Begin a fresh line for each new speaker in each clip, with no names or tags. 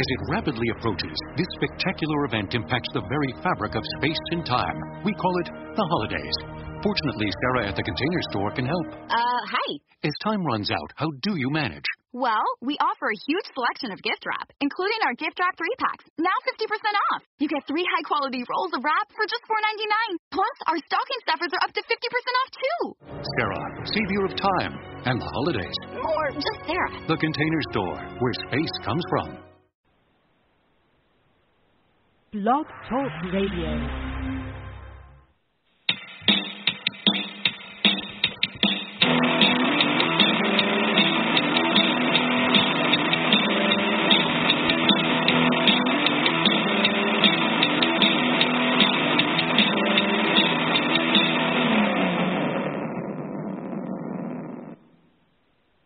As it rapidly approaches, this spectacular event impacts the very fabric of space and time. We call it the holidays. Fortunately, Sarah at the container store can help.
Uh, hi.
As time runs out, how do you manage?
Well, we offer a huge selection of gift wrap, including our gift wrap three packs, now 50% off. You get three high quality rolls of wrap for just $4.99. Plus, our stocking stuffers are up to 50% off too.
Sarah, savior of time and the holidays.
Or just Sarah.
The container store, where space comes from.
Blog Talk Radio.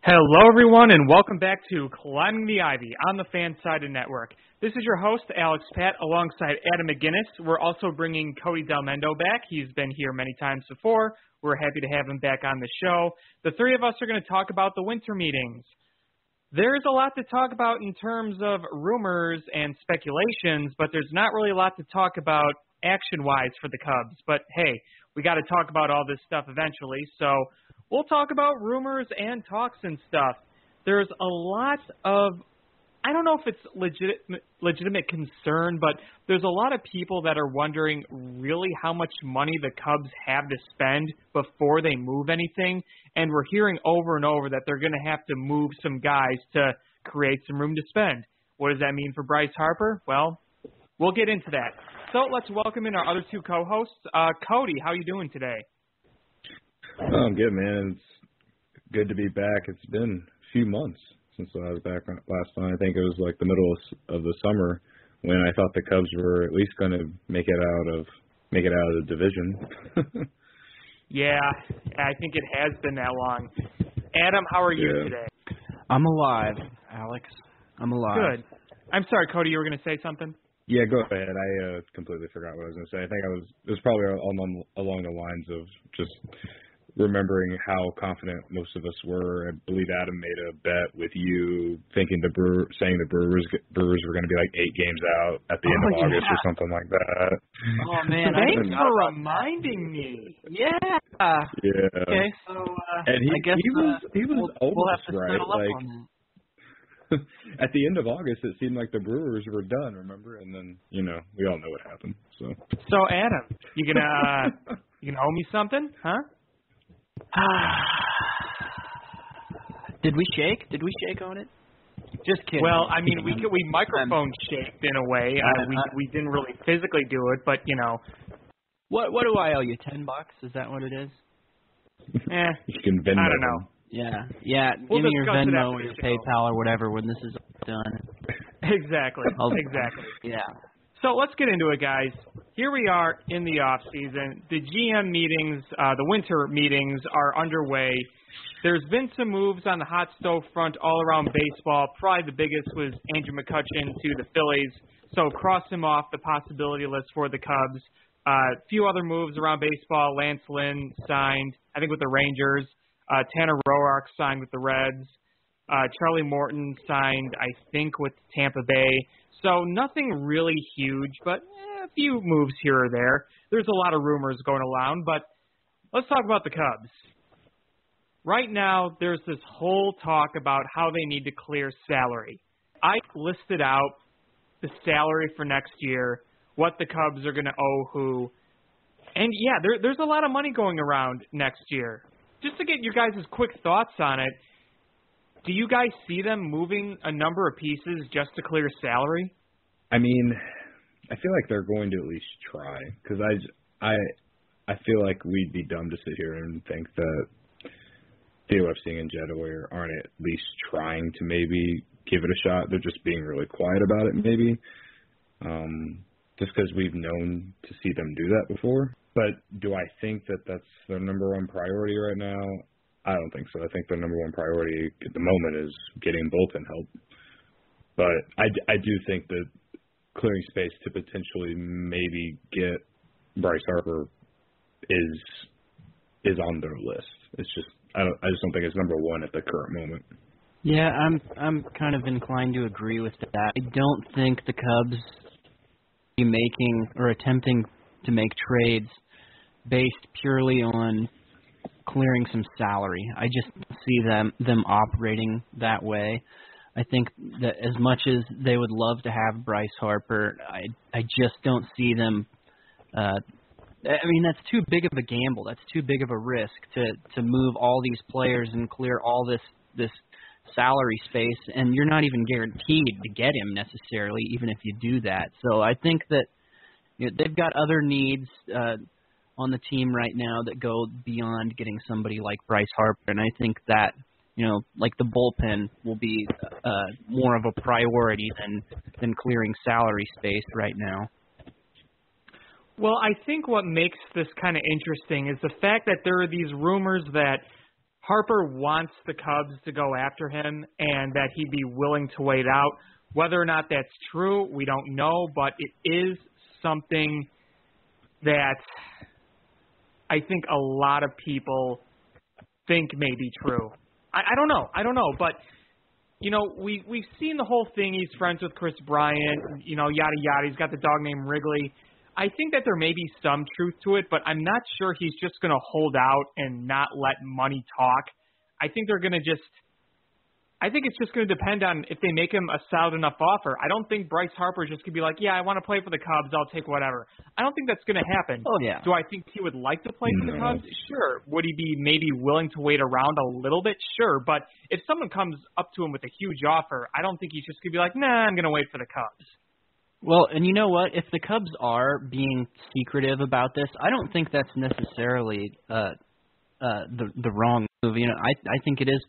Hello, everyone, and welcome back to Climbing the Ivy on the Fansided Network. This is your host, Alex Pat, alongside Adam McGinnis. We're also bringing Cody Delmendo back. He's been here many times before. We're happy to have him back on the show. The three of us are going to talk about the winter meetings. There's a lot to talk about in terms of rumors and speculations, but there's not really a lot to talk about action wise for the Cubs. But hey, we got to talk about all this stuff eventually. So we'll talk about rumors and talks and stuff. There's a lot of I don't know if it's legit legitimate concern, but there's a lot of people that are wondering really how much money the Cubs have to spend before they move anything, and we're hearing over and over that they're going to have to move some guys to create some room to spend. What does that mean for Bryce Harper? Well, we'll get into that. So let's welcome in our other two co-hosts. Uh, Cody, how are you doing today?
Oh, I'm good, man. It's good to be back. It's been a few months since I was back last time. I think it was like the middle of the summer when I thought the Cubs were at least going to make it out of make it out of the division.
yeah, I think it has been that long. Adam, how are you
yeah.
today?
I'm alive, Alex. I'm alive.
Good. I'm sorry, Cody. You were going to say something.
Yeah, go ahead. I uh, completely forgot what I was going to say. I think I was it was probably along along the lines of just remembering how confident most of us were. I believe Adam made a bet with you, thinking the Brewer, saying the Brewers Brewers were going to be like eight games out at the end
oh,
of
yeah.
August or something like that.
Oh man,
thanks for reminding me.
Yeah.
Yeah.
Okay, so uh,
and he
I guess
he was
uh,
he was
we'll,
almost
we'll have to
right.
up
like
on that.
at the end of August, it seemed like the Brewers were done. Remember, and then you know we all know what happened. So.
So Adam, you gonna uh, you gonna owe me something, huh?
Did we shake? Did we shake on it? Just kidding.
Well, I mean, we could, we microphone shaked in a way. Uh, we
uh,
we didn't really physically do it, but you know,
What what do I owe you? Ten bucks? Is that what it is?
eh.
You can Venmo
I don't know.
Yeah. Yeah.
We'll
Give me your Venmo or your. PayPal or whatever when this is done.
Exactly.
I'll-
Exactly.
Yeah.
So let's get into it, guys. Here we are in the off season. The GM meetings, uh, the winter meetings, are underway. There's been some moves on the hot stove front all around baseball. Probably the biggest was Andrew McCutchen to the Phillies. So cross him off the possibility list for the Cubs. A uh, few other moves around baseball. Lance Lynn signed, I think, with the Rangers. Uh, Tanner Roark signed with the Reds. Uh, Charlie Morton signed, I think, with Tampa Bay. So nothing really huge, but eh, a few moves here or there. There's a lot of rumors going around, but let's talk about the Cubs. Right now, there's this whole talk about how they need to clear salary. I listed out the salary for next year, what the Cubs are going to owe who, and yeah, there, there's a lot of money going around next year. Just to get your guys' quick thoughts on it, do you guys see them moving a number of pieces just to clear salary?
I mean, I feel like they're going to at least try because I, I, I feel like we'd be dumb to sit here and think that Theo Epstein and Jed Hoyer aren't at least trying to maybe give it a shot. They're just being really quiet about it, maybe. Um, just because we've known to see them do that before. But do I think that that's their number one priority right now? I don't think so. I think their number one priority at the moment is getting bullpen help. But I, I do think that clearing space to potentially maybe get Bryce Harper is is on their list. It's just I don't I just don't think it's number one at the current moment.
Yeah, I'm I'm kind of inclined to agree with that. I don't think the Cubs be making or attempting to make trades based purely on clearing some salary. I just see them them operating that way. I think that as much as they would love to have Bryce Harper, I I just don't see them. Uh, I mean, that's too big of a gamble. That's too big of a risk to to move all these players and clear all this this salary space, and you're not even guaranteed to get him necessarily, even if you do that. So I think that you know, they've got other needs uh, on the team right now that go beyond getting somebody like Bryce Harper, and I think that you know, like the bullpen will be uh, more of a priority than than clearing salary space right now.
Well, I think what makes this kind of interesting is the fact that there are these rumors that Harper wants the Cubs to go after him and that he'd be willing to wait out. Whether or not that's true, we don't know, but it is something that I think a lot of people think may be true. I, I don't know. I don't know, but you know, we we've seen the whole thing. He's friends with Kris Bryant, you know, yada yada. He's got the dog named Wrigley. I think that there may be some truth to it, but I'm not sure he's just going to hold out and not let money talk. I think they're going to just I think it's just going to depend on if they make him a solid enough offer. I don't think Bryce Harper is just going to be like, yeah, I want to play for the Cubs. I'll take whatever. I don't think that's going to happen.
Oh yeah.
Do I think he would like to play for the Cubs? Sure. Would he be maybe willing to wait around a little bit? Sure. But if someone comes up to him with a huge offer, I don't think he's just going to be like, nah, I'm going to wait for the Cubs.
Well, and you know what? If the Cubs are being secretive about this, I don't think that's necessarily uh, uh, the the wrong move. You know, I I think it is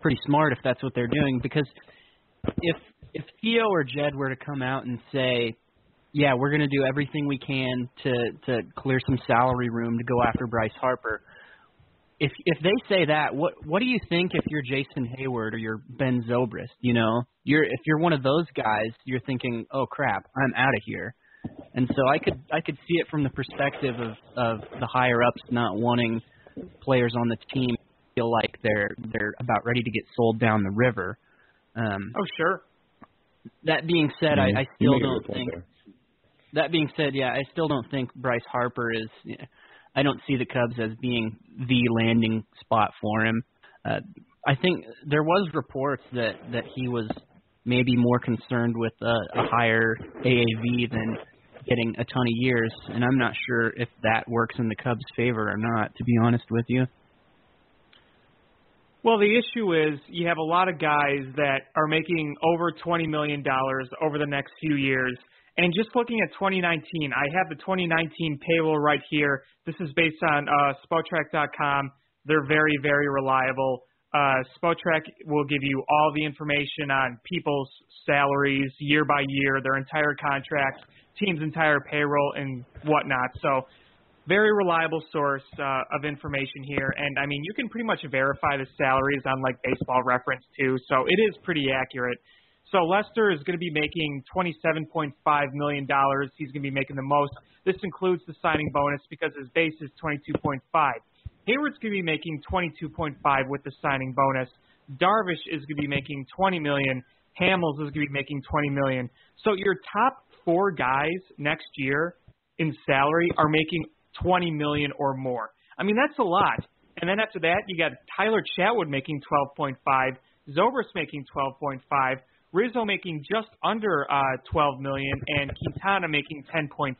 pretty smart if that's what they're doing because if if Theo or Jed were to come out and say, yeah, we're going to do everything we can to to clear some salary room to go after Bryce Harper. If if they say that, what what do you think if you're Jason Heyward or you're Ben Zobrist? You know, you're if you're one of those guys, you're thinking, oh crap, I'm out of here. And so I could I could see it from the perspective of of the higher ups not wanting players on the team feel like they're they're about ready to get sold down the river. Um,
oh sure.
That being said,
Mm-hmm.
I, I still don't think. That being said, yeah, I still don't think Bryce Harper is. I don't see the Cubs as being the landing spot for him. Uh, I think there was reports that that he was maybe more concerned with a, a higher AAV than getting a ton of years, and I'm not sure if that works in the Cubs' favor or not. To be honest with you.
Well, the issue is you have a lot of guys that are making over $20 million over the next few years. And just looking at 2019, I have the 2019 payroll right here. This is based on uh, Spotrac.com. They're very, very reliable. Uh, Spotrac will give you all the information on people's salaries year by year, their entire contracts, team's entire payroll, and whatnot. So very reliable source uh, of information here. And I mean, you can pretty much verify the salaries on like Baseball Reference too, so it is pretty accurate. So Lester is going to be making $27.5 million. He's going to be making the most. This includes the signing bonus because his base is 22.5. Heyward's going to be making 22.5 with the signing bonus. Darvish is going to be making 20 million. Hamels is going to be making 20 million. So your top four guys next year in salary are making 20 million or more. I mean, that's a lot. And then after that, you got Tyler Chatwood making 12.5, Zobrist making 12.5, Rizzo making just under uh, 12 million, and Quintana making 10.5.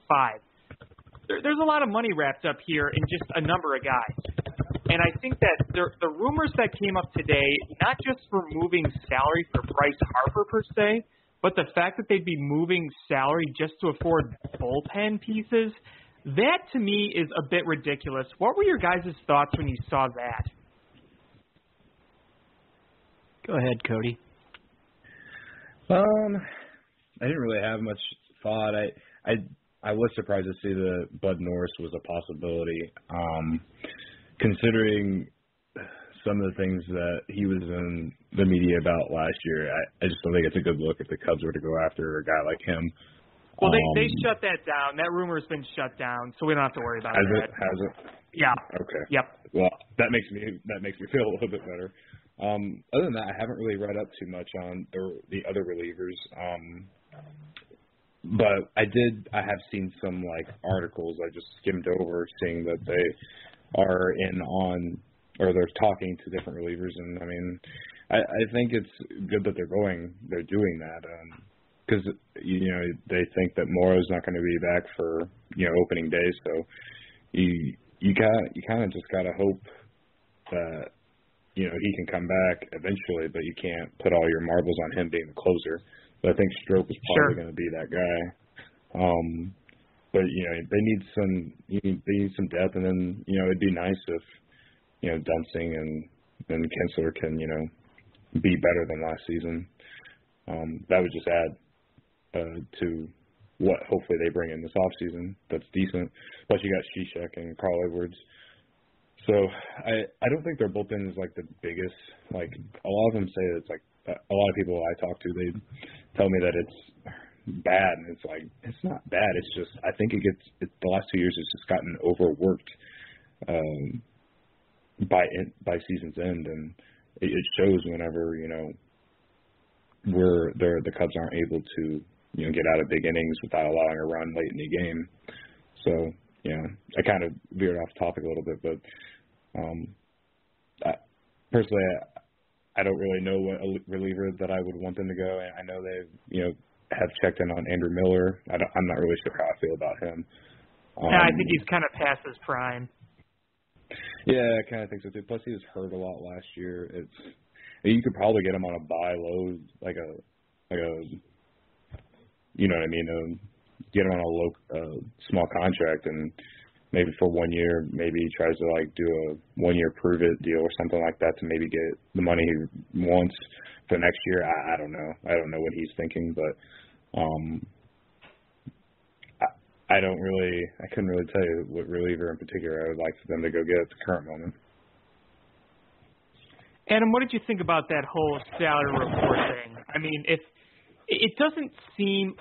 There, there's a lot of money wrapped up here in just a number of guys. And I think that the, the rumors that came up today, not just for moving salary for Bryce Harper per se, but the fact that they'd be moving salary just to afford bullpen pieces, that to me is a bit ridiculous. What were your guys' thoughts when you saw that?
Go ahead, Cody.
Um, I didn't really have much thought. I I I was surprised to see that Bud Norris was a possibility. Um, considering some of the things that he was in the media about last year, I, I just don't think it's a good look if the Cubs were to go after a guy like him.
Well, they
Um,
they shut that down. That rumor's been shut down, so we don't have to worry about
Has
that.
it? Has it?
Yeah.
Okay.
Yep.
Well, that makes me that makes me feel a little bit better. Um, other than that, I haven't really read up too much on the the other relievers. Um, but I did. I have seen some like articles. I just skimmed over, seeing that they are in on or they're talking to different relievers, and I mean, I, I think it's good that they're going. They're doing that. Um, because you know they think that Morrow's not going to be back for you know opening day, so you you got you kind of just got to hope that you know he can come back eventually, but you can't put all your marbles on him being the closer. But I think Strop is probably
Sure.
going to be that guy. Um, but you know they need some you need, they need some depth, and then you know it'd be nice if you know Duensing and and Kintzler can you know be better than last season. Um, that would just add uh, to what hopefully they bring in this off season that's decent. Plus you got Cishek and Carl Edwards. So I I don't think their bullpen is like the biggest. Like a lot of them say that it's like a lot of people I talk to they tell me that it's bad and it's like it's not bad. It's just I think it gets it, the last two years it's just gotten overworked um, by by season's end and it, it shows whenever you know where the the Cubs aren't able to you know get out of big innings without allowing a run late in the game. So you know I kind of veered off topic a little bit, but um, I, personally I, I don't really know what a reliever that I would want them to go. I know they you know have checked in on Andrew Miller. I don't, I'm not really sure how I feel about him. Um,
Yeah, I think he's kind of past his prime.
Yeah, I kind of think so too. Plus, he was hurt a lot last year. It's you could probably get him on a buy low, like a like a, you know what I mean? Um, get him on a low, uh, small contract, and maybe for one year, maybe he tries to like do a one year prove it deal or something like that to maybe get the money he wants for next year. I, I don't know. I don't know what he's thinking, but um, I, I don't really. I couldn't really tell you what reliever in particular I would like for them to go get at the current moment.
Adam, what did you think about that whole salary report thing? I mean, if it doesn't seem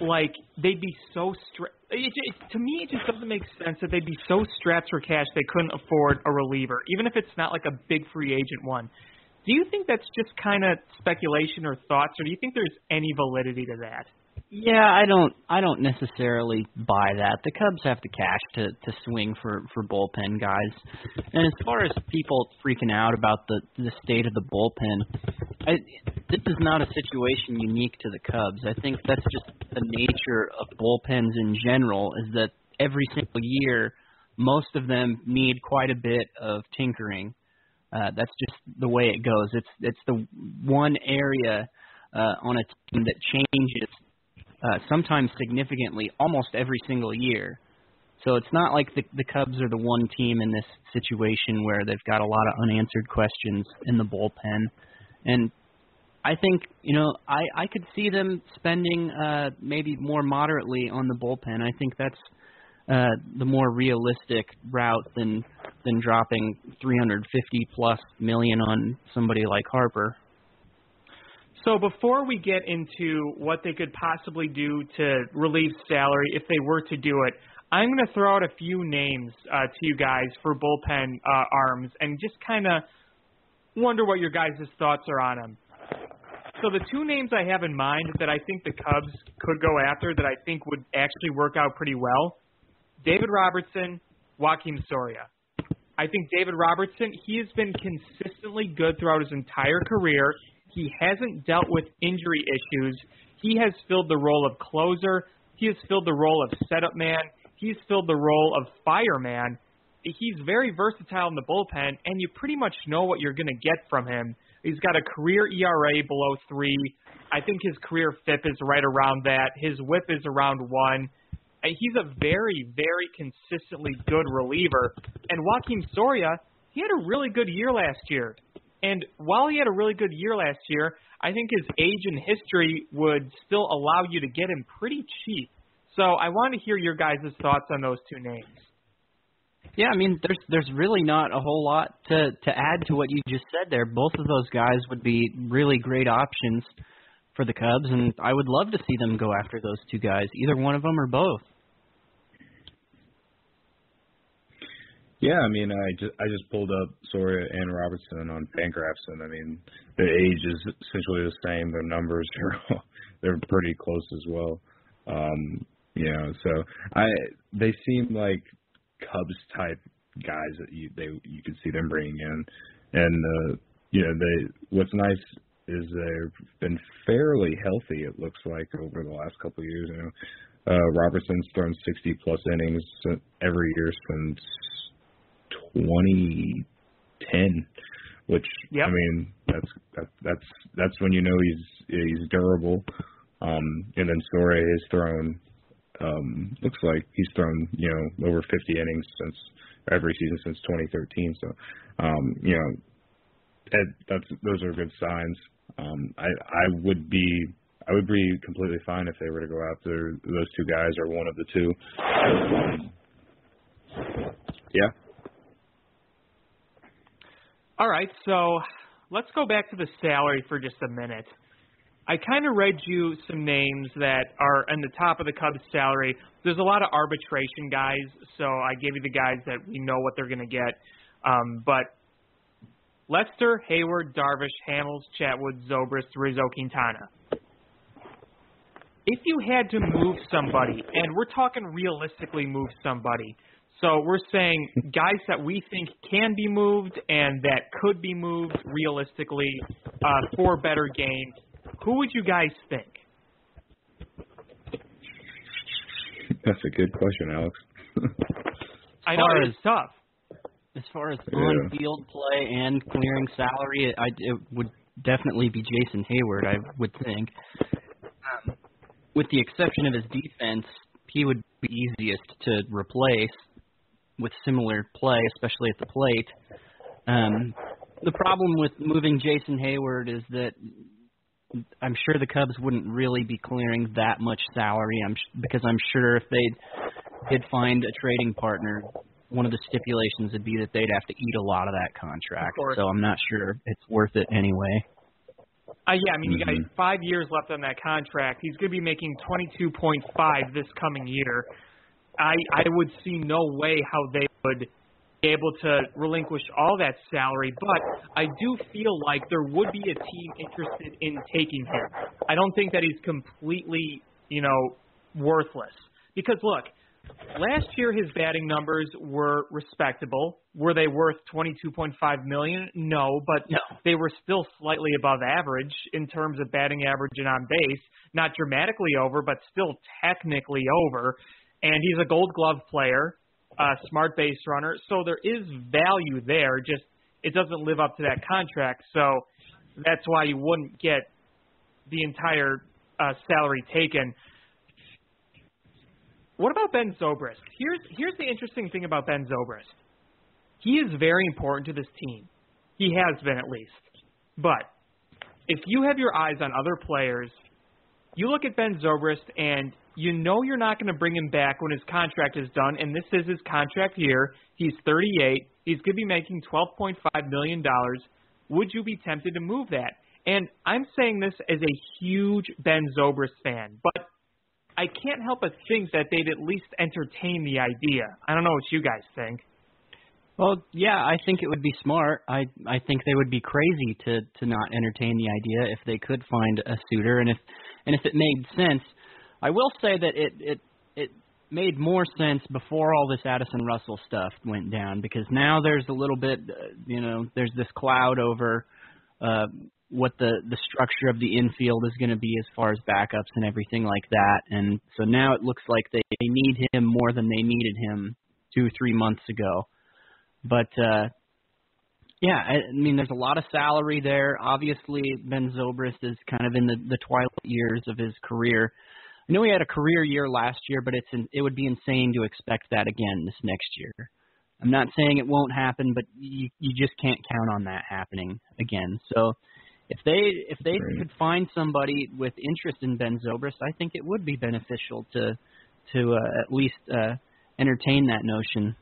like they'd be so strapped. It, it, to me, it just doesn't make sense that they'd be so strapped for cash they couldn't afford a reliever, even if it's not like a big free agent one. Do you think that's just kind of speculation or thoughts, or do you think there's any validity to that?
Yeah, I don't I don't necessarily buy that. The Cubs have the cash to to swing for for bullpen guys. And as far as people freaking out about the the state of the bullpen, I this is not a situation unique to the Cubs. I think that's just the nature of bullpens in general is that every single year most of them need quite a bit of tinkering. Uh that's just the way it goes. It's it's the one area uh on a team that changes uh, sometimes significantly almost every single year. So it's not like the the Cubs are the one team in this situation where they've got a lot of unanswered questions in the bullpen. And I think, you know, I I could see them spending uh maybe more moderately on the bullpen. I think that's uh the more realistic route than than dropping 350 plus million on somebody like Harper.
So before we get into what they could possibly do to relieve salary if they were to do it, I'm going to throw out a few names uh, to you guys for bullpen uh, arms and just kind of wonder what your guys' thoughts are on them. So the two names I have in mind that I think the Cubs could go after that I think would actually work out pretty well, David Robertson, Joakim Soria. I think David Robertson, he has been consistently good throughout his entire career. He hasn't dealt with injury issues. He has filled the role of closer. He has filled the role of setup man. He's filled the role of fireman. He's very versatile in the bullpen, and you pretty much know what you're going to get from him. He's got a career ERA below three. I think his career FIP is right around that. His WHIP is around one. He's a very, very consistently good reliever. And Joakim Soria, he had a really good year last year. And while he had a really good year last year, I think his age and history would still allow you to get him pretty cheap. So I want to hear your guys' thoughts on those two names.
Yeah, I mean, there's there's really not a whole lot to to add to what you just said there. Both of those guys would be really great options for the Cubs, and I would love to see them go after those two guys, either one of them or both.
Yeah, I mean, I just I just pulled up Soria and Robertson on Fangraphs, and I mean, their age is essentially the same. Their numbers are they're pretty close as well. Um, you know, so I they seem like Cubs type guys that you they you could see them bringing in, and uh, you know they what's nice is they've been fairly healthy. It looks like over the last couple of years. You know, uh, Robertson's thrown 60 plus innings every year since 2010, which
Yep.
I mean that's that, that's that's when you know he's he's durable. Um, and then Soria has thrown um, looks like he's thrown you know over 50 innings since every season since 2013. So um, you know that, that's those are good signs. Um, I I would be I would be completely fine if they were to go after those two guys or one of the two. Um, yeah.
All right, so let's go back to the salary for just a minute. I kind of read you some names that are in the top of the Cubs salary. There's a lot of arbitration guys, so I gave you the guys that we know what they're going to get. Um, but Lester, Heyward, Darvish, Hamels, Chatwood, Zobrist, Rizzo, Quintana. If you had to move somebody, and we're talking realistically move somebody, so we're saying guys that we think can be moved and that could be moved realistically uh, for better games. Who would you guys think?
That's a good question, Alex.
I know
far
it's tough.
As far as
Yeah.
on-field play and clearing salary, it, I, it would definitely be Jason Heyward. I would think, um, with the exception of his defense, he would be easiest to replace with similar play, especially at the plate. Um, the problem with moving Jason Heyward is that I'm sure the Cubs wouldn't really be clearing that much salary. I'm sh- because I'm sure if they did find a trading partner, one of the stipulations would be that they'd have to eat a lot of that contract.
course.
So I'm not sure it's worth it anyway.
Uh, yeah, I mean, you got
Mhm.
five years left on that contract. He's going to be making 22.5 this coming year. I I would see no way how they would be able to relinquish all that salary, but I do feel like there would be a team interested in taking him. I don't think that he's completely, you know, worthless. Because look, last year his batting numbers were respectable. Were they worth 22.5 million? No, but
No.
they were still slightly above average in terms of batting average and on base. Not dramatically over, but still technically over. And he's a gold glove player, a smart base runner. So there is value there, just it doesn't live up to that contract. So that's why you wouldn't get the entire uh, salary taken. What about Ben Zobrist? Here's here's the interesting thing about Ben Zobrist. He is very important to this team. He has been at least. But if you have your eyes on other players, you look at Ben Zobrist and you know you're not going to bring him back when his contract is done, and this is his contract year. He's 38. He's going to be making 12.5 million dollars. Would you be tempted to move that? And I'm saying this as a huge Ben Zobrist fan, but I can't help but think that they'd at least entertain the idea. I don't know what you guys think.
Well, yeah, I think it would be smart. I I think they would be crazy to to not entertain the idea if they could find a suitor and if and if it made sense. I will say that it it it made more sense before all this Addison Russell stuff went down because now there's a little bit uh, you know there's this cloud over uh what the the structure of the infield is going to be as far as backups and everything like that and so now it looks like they, they need him more than they needed him 2 3 months ago but uh yeah, I mean, there's a lot of salary there. Obviously, Ben Zobrist is kind of in the the twilight years of his career. I know he had a career year last year, but it's in, it would be insane to expect that again this next year. I'm not saying it won't happen, but you you just can't count on that happening again. So if they if they
Right.
could find somebody with interest in Ben Zobrist, I think it would be beneficial to to uh, at least uh, entertain that notion.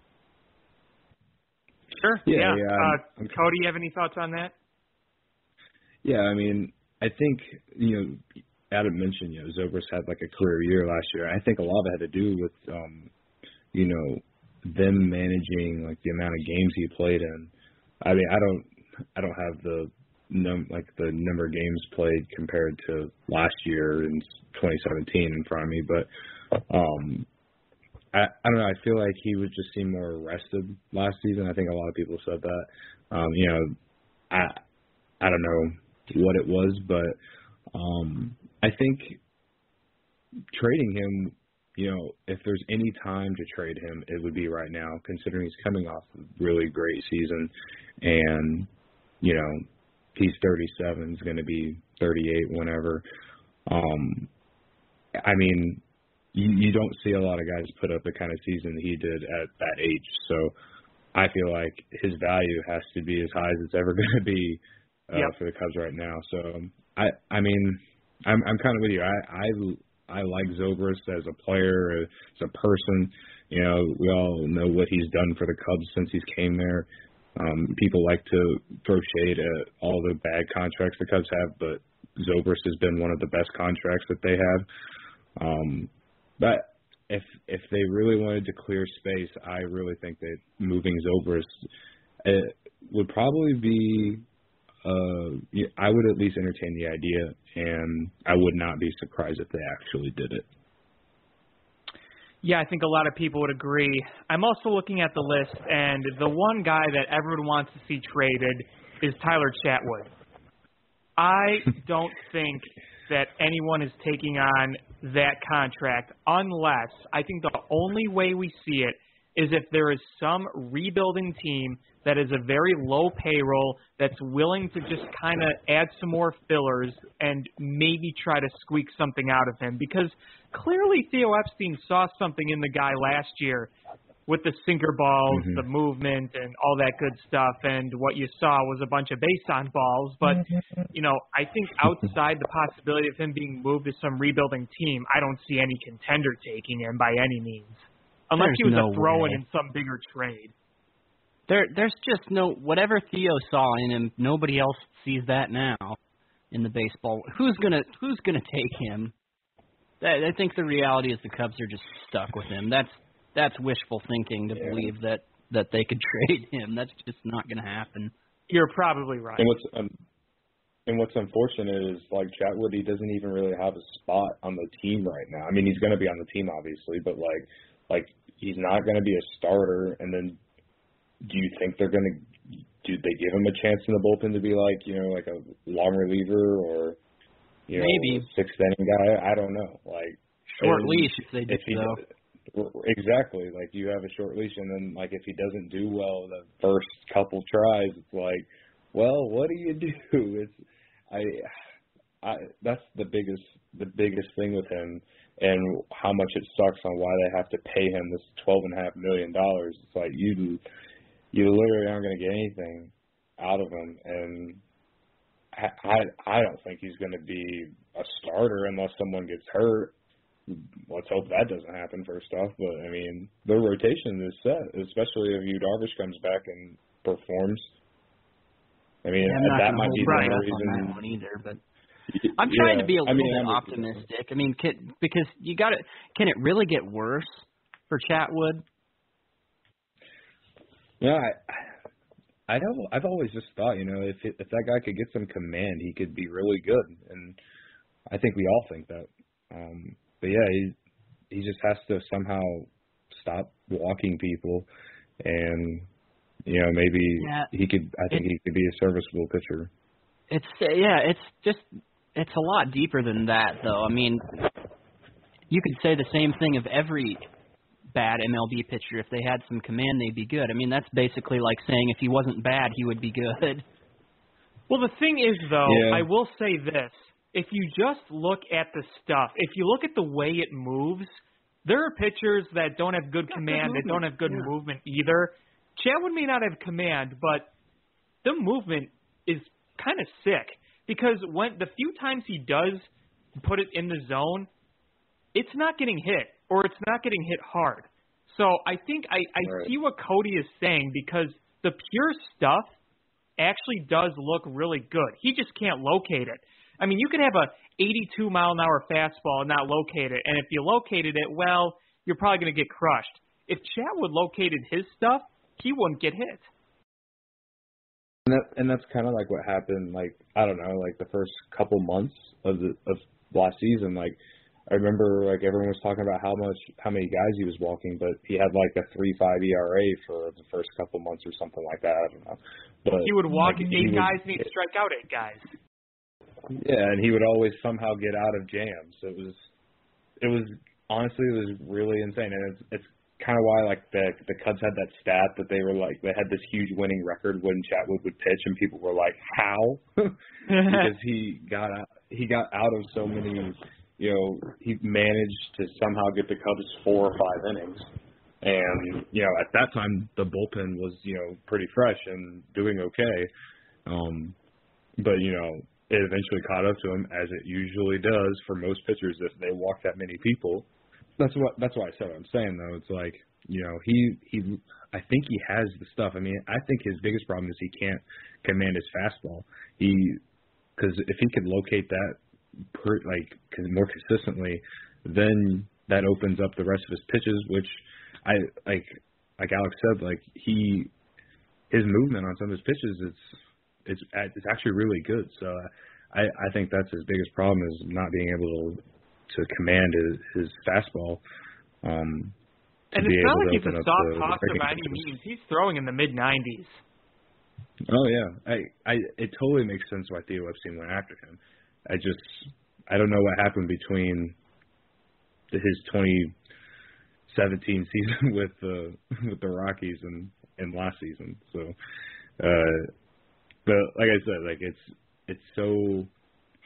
Sure.
Yeah, yeah,
Uh,
I'm-
Cody, you have any thoughts on that?
Yeah, I mean, I think you know, Adam mentioned you know Zobrist had like a career year last year. I think a lot of it had to do with um, you know them managing like the amount of games he played in. I mean, I don't I don't have the num like the number of games played compared to last year in 2017 in front of me, but um I I don't know, I feel like he would just seem more rested last season. I think a lot of people said that. Um, you know, I I don't know what it was, but um I think trading him you know, if there's any time to trade him, it would be right now, considering he's coming off a really great season, and you know, he's 37, is going to be 38 whenever. Um, I mean, you, you don't see a lot of guys put up the kind of season he did at that age, so I feel like his value has to be as high as it's ever going to be uh, yep. for the Cubs right now. So I, I mean, I'm, I'm kind of with you. I, I I like Zobrist as a player, as a person. You know, we all know what he's done for the Cubs since he's came there. Um, people like to throw shade at all the bad contracts the Cubs have, but Zobrist has been one of the best contracts that they have. Um, but if if they really wanted to clear space, I really think that moving Zobrist it would probably be uh, I would at least entertain the idea, and I would not be surprised if they actually did it.
Yeah, I think a lot of people would agree. I'm also looking at the list, and the one guy that everyone wants to see traded is Tyler Chatwood. I don't think that anyone is taking on that contract unless I think the only way we see it is if there is some rebuilding team that is a very low payroll that's willing to just kind of add some more fillers and maybe try to squeak something out of him because clearly Theo Epstein saw something in the guy last year with the sinker balls, mm-hmm. the movement, and all that good stuff. And what you saw was a bunch of base on balls. But, you know, I think outside the possibility of him being moved to some rebuilding team, I don't see any contender taking him by any means. Unless
There's
he was
no
a throw in
way.
in some bigger trade.
There, there's just no whatever Theo saw in him. Nobody else sees that now in the baseball. Who's gonna Who's gonna take him? I, I think the reality is the Cubs are just stuck with him. That's that's wishful thinking to
Yeah.
believe that that they could trade him. That's just not gonna happen.
You're probably right.
And what's um, and what's unfortunate is like Chatwood, he doesn't even really have a spot on the team right now. I mean, he's going to be on the team obviously, but like like he's not going to be a starter. And then, do you think they're going to do they give him a chance in the bullpen to be like you know like a long reliever or you know
Maybe.
a sixth inning guy? I don't know. Like
Short leash if they do
if he
so.
exactly like you have a short leash and then like if he doesn't do well the first couple tries it's like well what do you do it's i i that's the biggest the biggest thing with him and how much it sucks on why they have to pay him this twelve and a half million dollars it's like you you literally aren't going to get anything out of him and I, I I don't think he's going to be a starter unless someone gets hurt let's hope that doesn't happen first off. But I mean, their rotation is set, especially if Yu Darvish comes back and performs. I mean,
Yeah,
that might be the
breath on that
reason.
either, but I'm trying
Yeah,
to be a
I
little
mean,
bit
I'm
optimistic. I mean, can, because you got to Can it really get worse for Chatwood?
Yeah, I, I don't. I've always just thought, you know, if it, if that guy could get some command, he could be really good, and I think we all think that. Um, but yeah, he he just has to somehow stop walking people, and you know, maybe
Yeah.
he could. I think he could be a serviceable pitcher.
It's yeah, it's just it's a lot deeper than that though. I mean, you could say the same thing of every bad MLB pitcher. If they had some command, they'd be good. I mean, that's basically like saying if he wasn't bad, he would be good.
Well, the thing is, though,
Yeah.
I will say this: if you just look at the stuff, if you look at the way it moves, there are pitchers that don't have good command, that don't have good
yeah.
movement either. Chatwood may not have command, but the movement is kind of sick because when the few times he does put it in the zone, it's not getting hit or it's not getting hit hard. So I think I, I
Right.
see what Cody is saying because the pure stuff actually does look really good. He just can't locate it. I mean, you could have a 82 mile an hour fastball and not locate it, and if you located it, well, you're probably going to get crushed. if Chatwood located his stuff, he wouldn't get hit.
And that and that's kind of like what happened. Like I don't know, like the first couple months of the of last season. Like I remember, like everyone was talking about how much how many guys he was walking, but he had like a three five ERA for the first couple months or something like that. I don't know. But
He would walk
like,
eight guys
would,
and he'd strike out eight guys.
Yeah, and he would always somehow get out of jams. It was, it was honestly, it was really insane, and it's it's kind of why like the the Cubs had that stat that they were like they had this huge winning record when Chatwood would pitch, and people were like, how? because he got out, he got out of so many. And you know, he managed to somehow get the Cubs four or five innings, and you know at that time the bullpen was you know pretty fresh and doing okay. Um, but you know it eventually caught up to him as it usually does for most pitchers if they walk that many people. That's what that's why I said what I'm saying though. It's like you know he he I think he has the stuff. I mean I think his biggest problem is he can't command his fastball. He because if he could locate that per, like more consistently, then that opens up the rest of his pitches. Which I like like Alex said like he his movement on some of his pitches it's it's it's actually really good. So I I think that's his biggest problem is not being able to to command his, his fastball. Um,
And it's not like he's a soft tosser by any means. He's throwing in the mid 90s.
Oh yeah, I I it totally makes sense why Theo Epstein went after him. I just I don't know what happened between the, his 2017 season with the with the Rockies and and last season. So, uh, but like I said, like it's it's so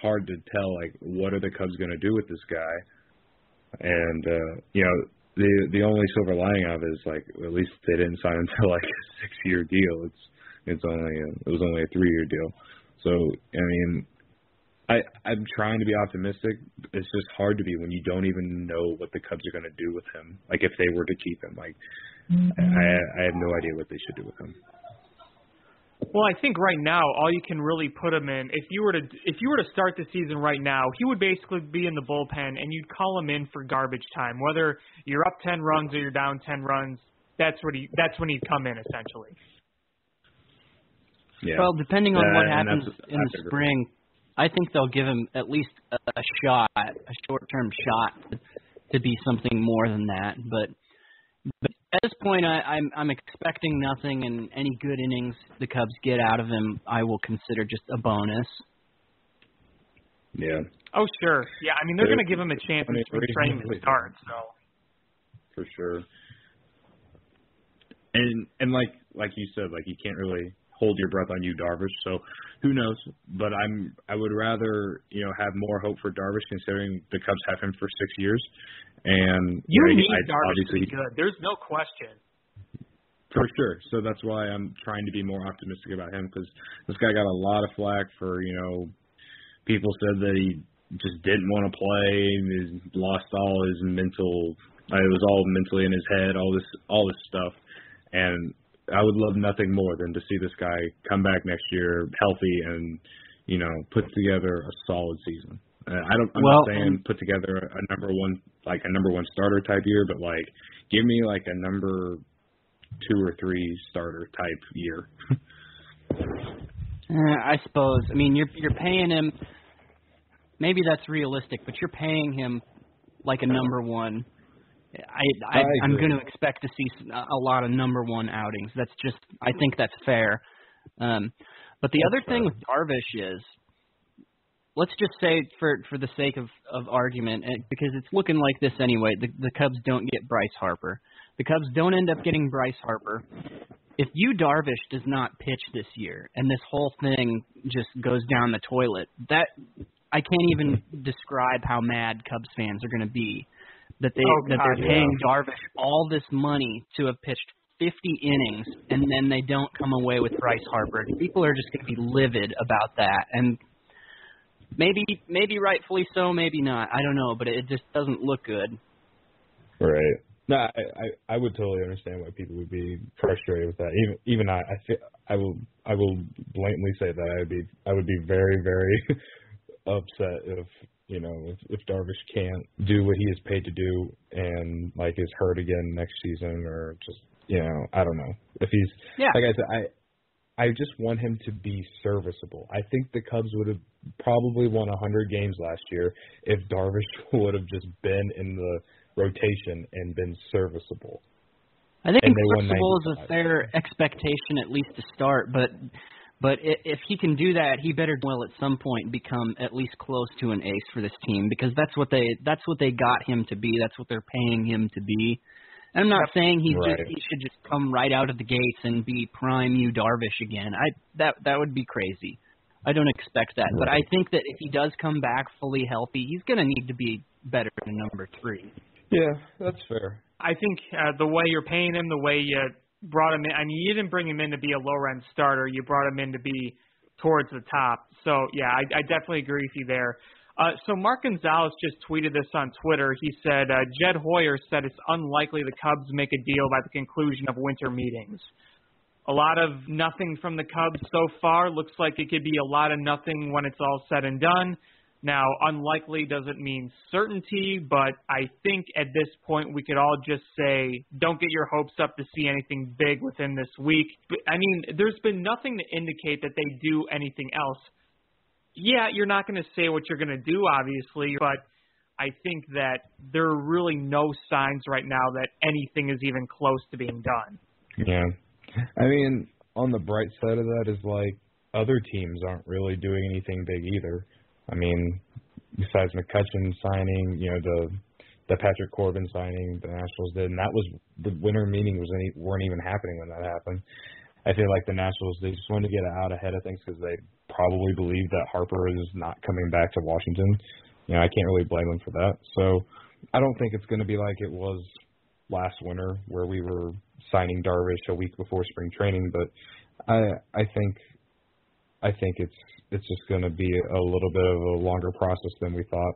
hard to tell like what are the Cubs going to do with this guy, and uh, you know the the only silver lining of it is like at least they didn't sign him to like a six year deal. It's it's only a, it was only a three year deal. So I mean, I I'm trying to be optimistic. It's just hard to be when you don't even know what the Cubs are going to do with him. Like if they were to keep him, like I I have no idea what they should do with him.
Well, I think right now all you can really put him in if you were to if you were to start the season right now, he would basically be in the bullpen and you'd call him in for garbage time. Whether you're up 10 runs or you're down 10 runs, that's what he that's when he'd come in essentially.
Yeah.
Well, depending on what
Uh, and
happens in
I
the
agree.
spring, I think they'll give him at least a, a shot, a short-term shot to, to be something more than that. But, but at this point, I, I'm I'm expecting nothing, and any good innings the Cubs get out of him, I will consider just a bonus.
yeah.
Oh sure, yeah. I mean they're
They're-
going to give him a chance
I mean,
in spring to start. So
for sure. And and like like you said, like you can't really hold your breath on Yu Darvish. So who knows? But I'm I would rather you know have more hope for Darvish considering the Cubs have him for six years. And
you
know,
need
I,
Darvish to be good. There's no question.
for sure. So that's why I'm trying to be more optimistic about him because this guy got a lot of flack for you know people said that he just didn't want to play, he lost all his mental. It was all mentally in his head, all this all this stuff, and I would love nothing more than to see this guy come back next year healthy and you know put together a solid season. Uh, I don't. I'm
Well,
not saying put together a number one like a number one starter type year, but like give me like a number two or three starter type year.
Uh, I suppose. I mean, you're you're paying him. Maybe that's realistic, but you're paying him like a number one. I, I,
I
I'm going to expect to see a lot of number one outings. That's just. I think that's fair. Um, but the
That's
other thing with Darvish is, let's just say for for the sake of of argument, and because it's looking like this anyway. The the Cubs don't get Bryce Harper. The Cubs don't end up getting Bryce Harper if Yu Darvish does not pitch this year and this whole thing just goes down the toilet, that I can't even describe how mad Cubs fans are going to be that they
Oh,
that
God,
they're paying Darvish all this money to have pitched 50 innings and then they don't come away with Bryce Harper. People are just going to be livid about that and maybe maybe rightfully so, maybe not. I don't know, but it just doesn't look good.
Right. No, I, I I would totally understand why people would be frustrated with that. Even even I I, feel, I will I will blatantly say that I would be I would be very very upset if you know if, if Darvish can't do what he is paid to do and like is hurt again next season or just you know I don't know if he's
Yeah.
like I said I I just want him to be serviceable. I think the Cubs would have probably won 100 games last year if Darvish would have just been in the rotation and been serviceable.
I think serviceable is a fair expectation at least to start, but but i- if he can do that, he better well at some point become at least close to an ace for this team because that's what they that's what they got him to be. That's what they're paying him to be. And I'm not saying he's
Right.
just, he should just come right out of the gates and be prime Yu Darvish again. I that that would be crazy. I don't expect that, but I think that if he does come back fully healthy, he's going to need to be better than number three.
Yeah, that's fair.
I think uh, the way you're paying him, the way you brought him in, I mean, you didn't bring him in to be a lower end starter. You brought him in to be towards the top. So, yeah, I, I definitely agree with you there. Uh, so, Mark Gonzales just tweeted this on Twitter. He said, uh, Jed Hoyer said it's unlikely the Cubs make a deal by the conclusion of winter meetings. A lot of nothing from the Cubs so far. Looks like it could be a lot of nothing when it's all said and done. Now, unlikely doesn't mean certainty, but I think at this point we could all just say don't get your hopes up to see anything big within this week. But, I mean, there's been nothing to indicate that they do anything else. Yeah, you're not going to say what you're going to do, obviously, but I think that there are really no signs right now that anything is even close to being done.
Yeah. I mean, on the bright side of that is like other teams aren't really doing anything big either. I mean, besides McCutchen signing, you know, the the Patrick Corbin signing, the Nationals did, and that was the winter meeting was any, weren't even happening when that happened. I feel like the Nationals they just wanted to get out ahead of things because they probably believe that Harper is not coming back to Washington. You know, I can't really blame them for that. So I don't think it's going to be like it was last winter where we were signing Darvish a week before spring training, but I I think I think it's it's just going to be a little bit of a longer process than we thought.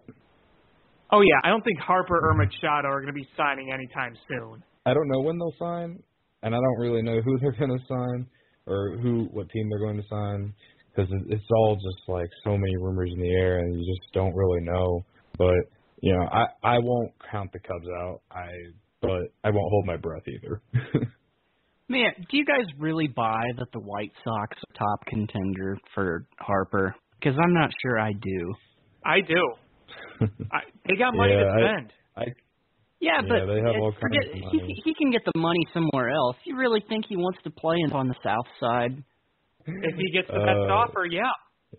Oh yeah, I don't think Harper or Machado are going to be signing anytime soon.
I don't know when they'll sign, and I don't really know who they're going to sign or who what team they're going to sign because it's all just like so many rumors in the air, and you just don't really know. But you know, I I won't count the Cubs out. I but I won't hold my breath either.
Man, do you guys really buy that the White Sox are top contender for Harper? Because I'm not sure I do.
I do. I, they got money
Yeah,
to spend.
I
Yeah,
Yeah,
but
they have all
forget,
kinds of
he
money.
he can get the money somewhere else. You really think he wants to play in- on the South Side?
If he gets the best
Uh,
offer, yeah.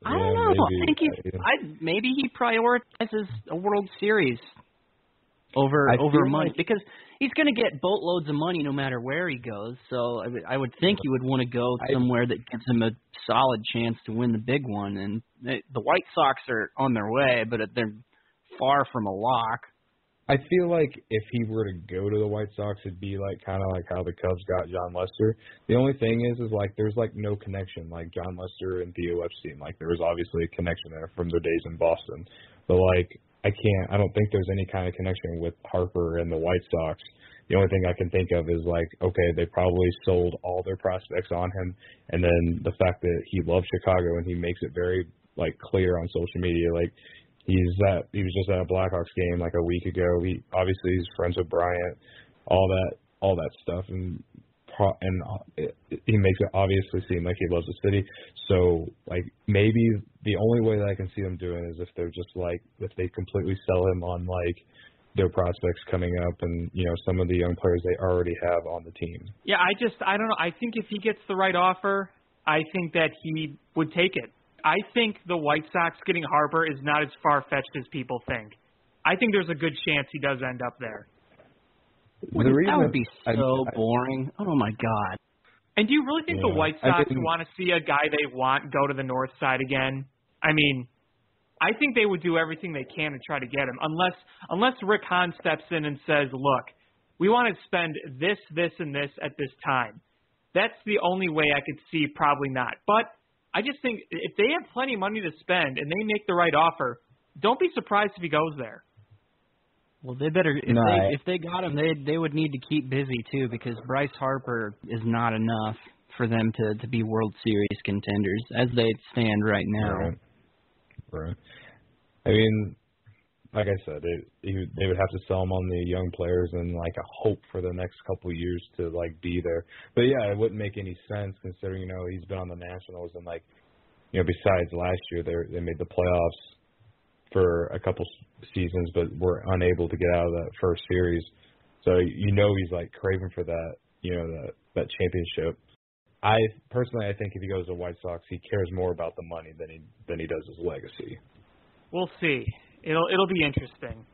I don't
Yeah,
know. I
maybe.
think he,
I-
I maybe he prioritizes a World Series over
I
over money
like-
because he's going to get boatloads of money no matter where he goes. So I would I would think he would want to go somewhere that gives him a solid chance to win the big one. And they, the White Sox are on their way, but they're far from a lock.
I feel like if he were to go to the White Sox, it'd be like kind of like how the Cubs got Jon Lester. The only thing is, is like there's like no connection like Jon Lester and Theo Epstein. Like there was obviously a connection there from their days in Boston, but like I can't. I don't think there's any kind of connection with Harper and the White Sox. The only thing I can think of is like, okay, they probably sold all their prospects on him, and then the fact that he loves Chicago and he makes it very like clear on social media, like he's at he was just at a Blackhawks game like a week ago. He obviously he's friends with Bryant, all that all that stuff, and pro- and uh, it, he makes it obviously seem like he loves the city. So like maybe the only way that I can see them doing is if they're just like if they completely sell him on like their prospects coming up and you know some of the young players they already have on the team.
Yeah, I just I don't know. I think if he gets the right offer, I think that he would take it. I think the White Sox getting Harper is not as far fetched as people think. I think there's a good chance he does end up there.
Wouldn't- that would be so
I-
boring. Oh my god.
And do you really think the White Sox
didn't-
want to see a guy they want go to the North Side again? I mean, I think they would do everything they can to try to get him, unless unless Rick Hahn steps in and says, "Look, we want to spend this, this, and this at this time." That's the only way I could see. Probably not, but I just think if they have plenty of money to spend and they make the right offer, don't be surprised if he goes there.
Well, they better if
No,
they
I-
if they got him, they they would need to keep busy too because Bryce Harper is not enough for them to to be World Series contenders as they stand right now.
Right. Right. I mean, like I said, they they would have to sell him on the young players and like a hope for the next couple of years to like be there. But yeah, it wouldn't make any sense considering you know he's been on the Nationals and like you know besides last year they they made the playoffs for a couple seasons but were unable to get out of that first series. So you know he's like craving for that you know that that championship. I personally I think if he goes to White Sox he cares more about the money than he than he does his legacy.
We'll see. It'll it'll be interesting.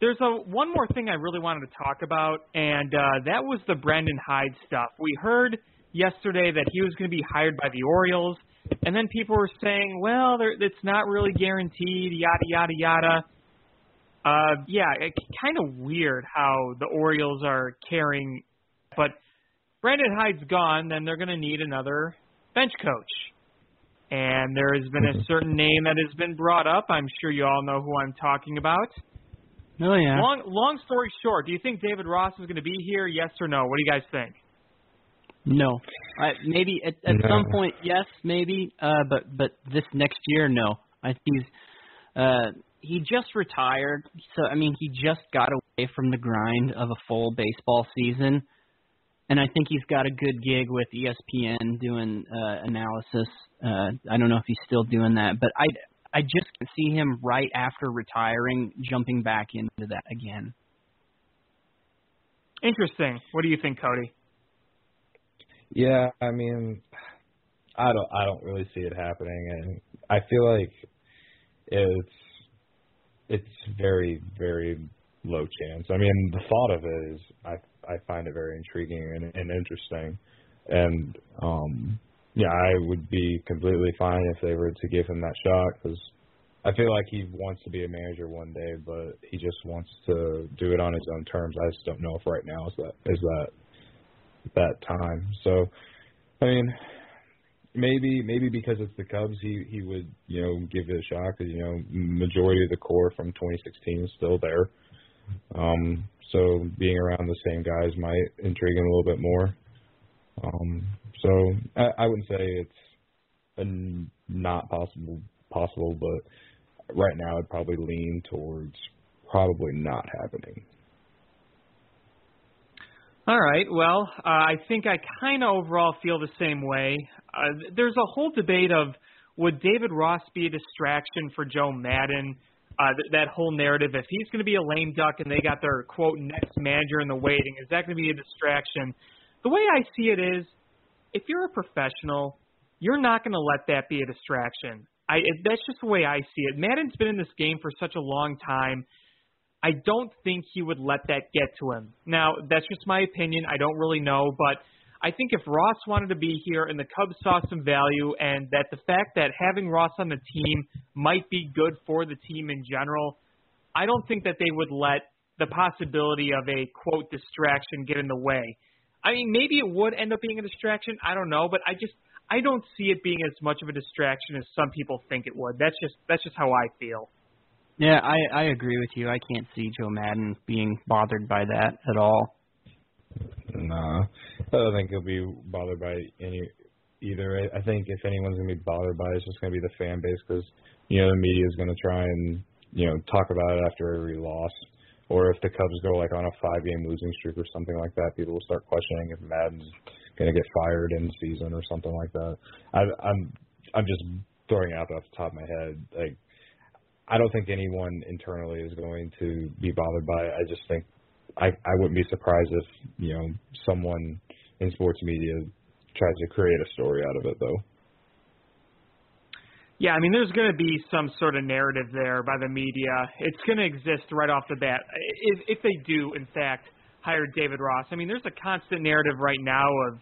There's a one more thing I really wanted to talk about, and uh, that was the Brandon Hyde stuff. We heard yesterday that he was going to be hired by the Orioles, and then people were saying, well, it's not really guaranteed, yada yada yada. Uh, yeah, it's kind of weird how the Orioles are carrying, but Brandon Hyde's gone, then they're going to need another bench coach and there has been a mm-hmm. certain name that has been brought up. I'm sure you all know who I'm talking about.
Oh yeah.
Long long story short, do you think David Ross is going to be here? Yes or no? What do you guys think?
No. I, maybe at, at no. some point, yes, maybe. Uh, but but this next year, no. I think he's uh, he just retired, so I mean, he just got away from the grind of a full baseball season and I think he's got a good gig with ESPN doing uh, analysis. Uh, I don't know if he's still doing that, but I I just can see him right after retiring jumping back into that again.
Interesting. What do you think, Cody?
Yeah, I mean, I don't I don't really see it happening, and I feel like it's it's very very low chance. I mean, the thought of it is I I find it very intriguing and, and interesting, and um, yeah, I would be completely fine if they were to give him that shot because I feel like he wants to be a manager one day, but he just wants to do it on his own terms. I just don't know if right now is that is that that time. So, I mean, maybe maybe because it's the Cubs, he he would you know give it a shot because you know majority of the core from 2016 is still there. Um, so being around the same guys might intrigue him a little bit more. Um, so I, I wouldn't say it's a not possible possible, but right now I'd probably lean towards probably not happening.
All right. Well, uh, I think I kind of overall feel the same way. Uh, there's a whole debate of would David Ross be a distraction for Joe Maddon? uh, th- that whole narrative. If he's going to be a lame duck and they got their quote next manager in the waiting, is that going to be a distraction? The way I see it is, if you're a professional, you're not going to let that be a distraction. I that's just the way I see it. Maddon's been in this game for such a long time. I don't think he would let that get to him. Now, that's just my opinion. I don't really know, but I think if Ross wanted to be here and the Cubs saw some value and that the fact that having Ross on the team might be good for the team in general, I don't think that they would let the possibility of a quote distraction get in the way. I mean, maybe it would end up being a distraction. I don't know, but I just I don't see it being as much of a distraction as some people think it would. That's just that's just how I feel.
Yeah, I I agree with you. I can't see Joe Maddon being bothered by that at all.
Nah, I don't think he'll be bothered by any either. I think if anyone's gonna be bothered by it, it's just gonna be the fan base because you know the media is gonna try and you know talk about it after every loss. Or if the Cubs go like on a five-game losing streak or something like that, people will start questioning if Maddon's to get fired in season or something like that. I, I'm I'm just throwing it out off the top of my head. Like I don't think anyone internally is going to be bothered by it. I just think I I wouldn't be surprised if you know someone in sports media tries to create a story out of it though.
Yeah, I mean, there's going to be some sort of narrative there by the media. It's going to exist right off the bat if, if they do, in fact, hire David Ross. I mean, there's a constant narrative right now of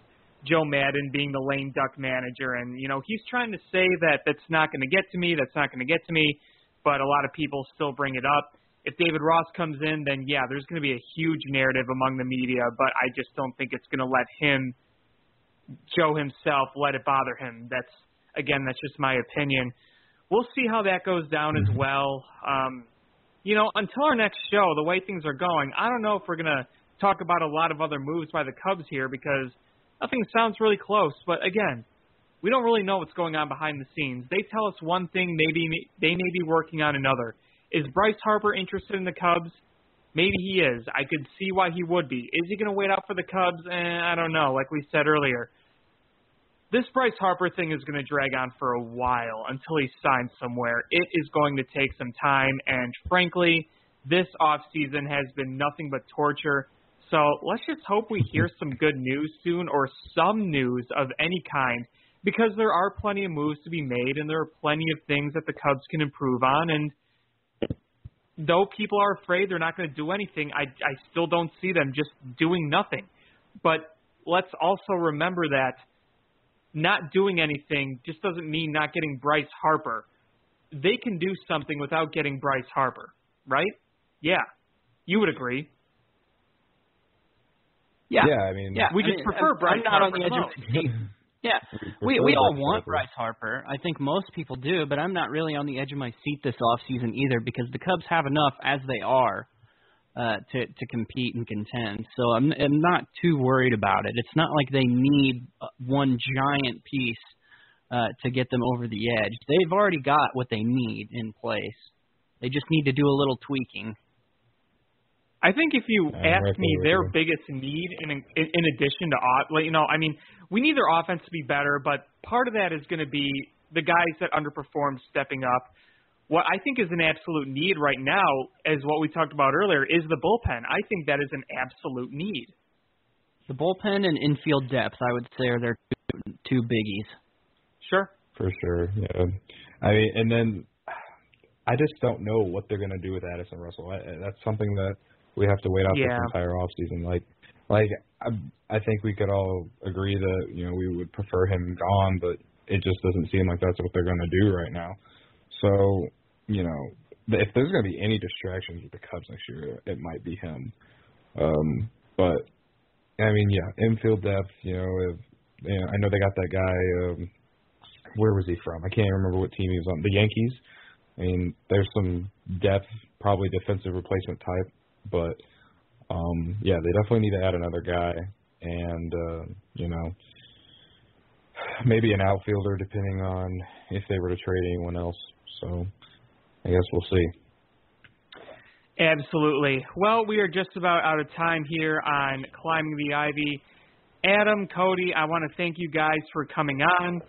Joe Maddon being the lame duck manager, and you know he's trying to say that that's not going to get to me, that's not going to get to me, but a lot of people still bring it up if David Ross comes in, then yeah, there's going to be a huge narrative among the media, but I just don't think it's going to let him, Joe himself, let it bother him. That's again, that's just my opinion. We'll see how that goes down as well. Um, you know, until our next show, the way things are going, I don't know if we're going to talk about a lot of other moves by the Cubs here because nothing sounds really close. But again, we don't really know what's going on behind the scenes. They tell us one thing, maybe they may be working on another Is Bryce Harper interested in the Cubs? Maybe he is. I could see why he would be. Is he going to wait out for the Cubs? Eh, I don't know. Like we said earlier, this Bryce Harper thing is going to drag on for a while until he signs somewhere. It is going to take some time, and frankly, this off season has been nothing but torture. So let's just hope we hear some good news soon or some news of any kind because there are plenty of moves to be made and there are plenty of things that the Cubs can improve on. And though people are afraid they're not going to do anything, I, I still don't see them just doing nothing. But let's also remember that not doing anything just doesn't mean not getting Bryce Harper. They can do something without getting Bryce Harper, right? Yeah. You would agree.
Yeah.
Yeah, I mean,
Yeah.
We
I
just
mean,
prefer
I'm
Bryce
not on
Harper
the edge of my seat. Yeah. We we all want Bryce Harper. I think most people do, but I'm not really on the edge of my seat this off season either because the Cubs have enough as they are uh to to compete and contend. So I'm I'm not too worried about it. It's not like they need uh, one giant piece uh to get them over the edge. They've already got what they need in place. They just need to do a little tweaking.
I think if you
Yeah,
ask
right
me their
you.
biggest need, in, in in addition to off- like you know, I mean, we need their offense to be better, but part of that is going to be the guys that underperform stepping up. What I think is an absolute need right now, as what we talked about earlier, is the bullpen. I think that is an absolute need.
The bullpen and infield depth, I would say, are their two, two biggies.
Sure.
For sure, yeah. I mean, and then I just don't know what they're gonna do with Addison Russell. I, that's something that we have to wait out
Yeah.
this entire off season. Like, like I, I think we could all agree that you know we would prefer him gone, but it just doesn't seem like that's what they're gonna do right now. So, you know, if there's gonna be any distractions with the Cubs next year, it might be him. Um, but I mean, yeah, infield depth. You know, if, you know, I know they got that guy. Um, where was he from? I can't remember what team he was on. The Yankees. I mean, there's some depth, probably defensive replacement type, but um yeah, they definitely need to add another guy and uh, you know, maybe an outfielder depending on if they were to trade anyone else. So I guess we'll see.
Absolutely. Well, we are just about out of time here on Climbing the Ivy. Adam, Cody, I want to thank you guys for coming on.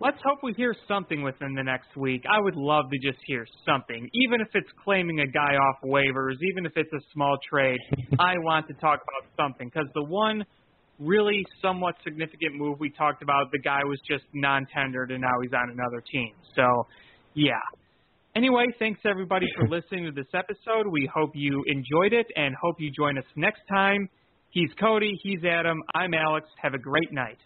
Let's hope we hear something within the next week. I would love to just hear something, even if it's claiming a guy off waivers, even if it's a small trade. I want to talk about something because the one really somewhat significant move we talked about, the guy was just non-tendered and now he's on another team. So, yeah. Anyway, thanks everybody for listening to this episode. We hope you enjoyed it and hope you join us next time. He's Cody, he's Adam, I'm Alex. Have a great night.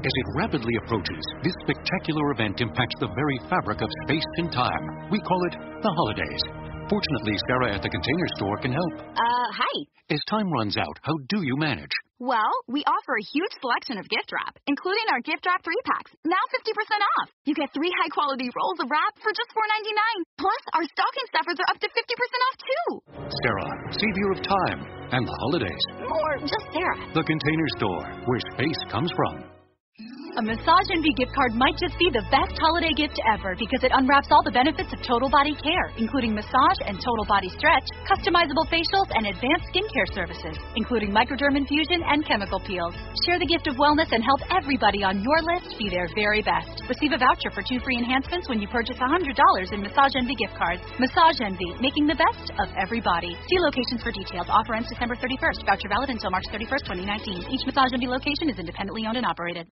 As it rapidly approaches, this spectacular event impacts the very fabric of space and time. We call it the holidays. Fortunately, Sarah at the container store can help.
Uh, hi.
As time runs out, how do you manage?
Well, we offer a huge selection of gift wrap, including our gift wrap three packs, now 50% off. You get three high quality rolls of wrap for just $4.99. Plus, our stocking stuffers are up to 50% off too.
Sarah, savior of time and the holidays.
Or just Sarah.
The container store, where space comes from.
A Massage Envy gift card might just be the best holiday gift ever because it unwraps all the benefits of total body care, including massage and total body stretch, customizable facials, and advanced skincare services, including microderm infusion and chemical peels. Share the gift of wellness and help everybody on your list be their very best. Receive a voucher for two free enhancements when you purchase $100 in Massage Envy gift cards. Massage Envy, making the best of every body. See locations for details. Offer ends December 31st. Voucher valid until March 31st, 2019. Each Massage Envy location is independently owned and operated.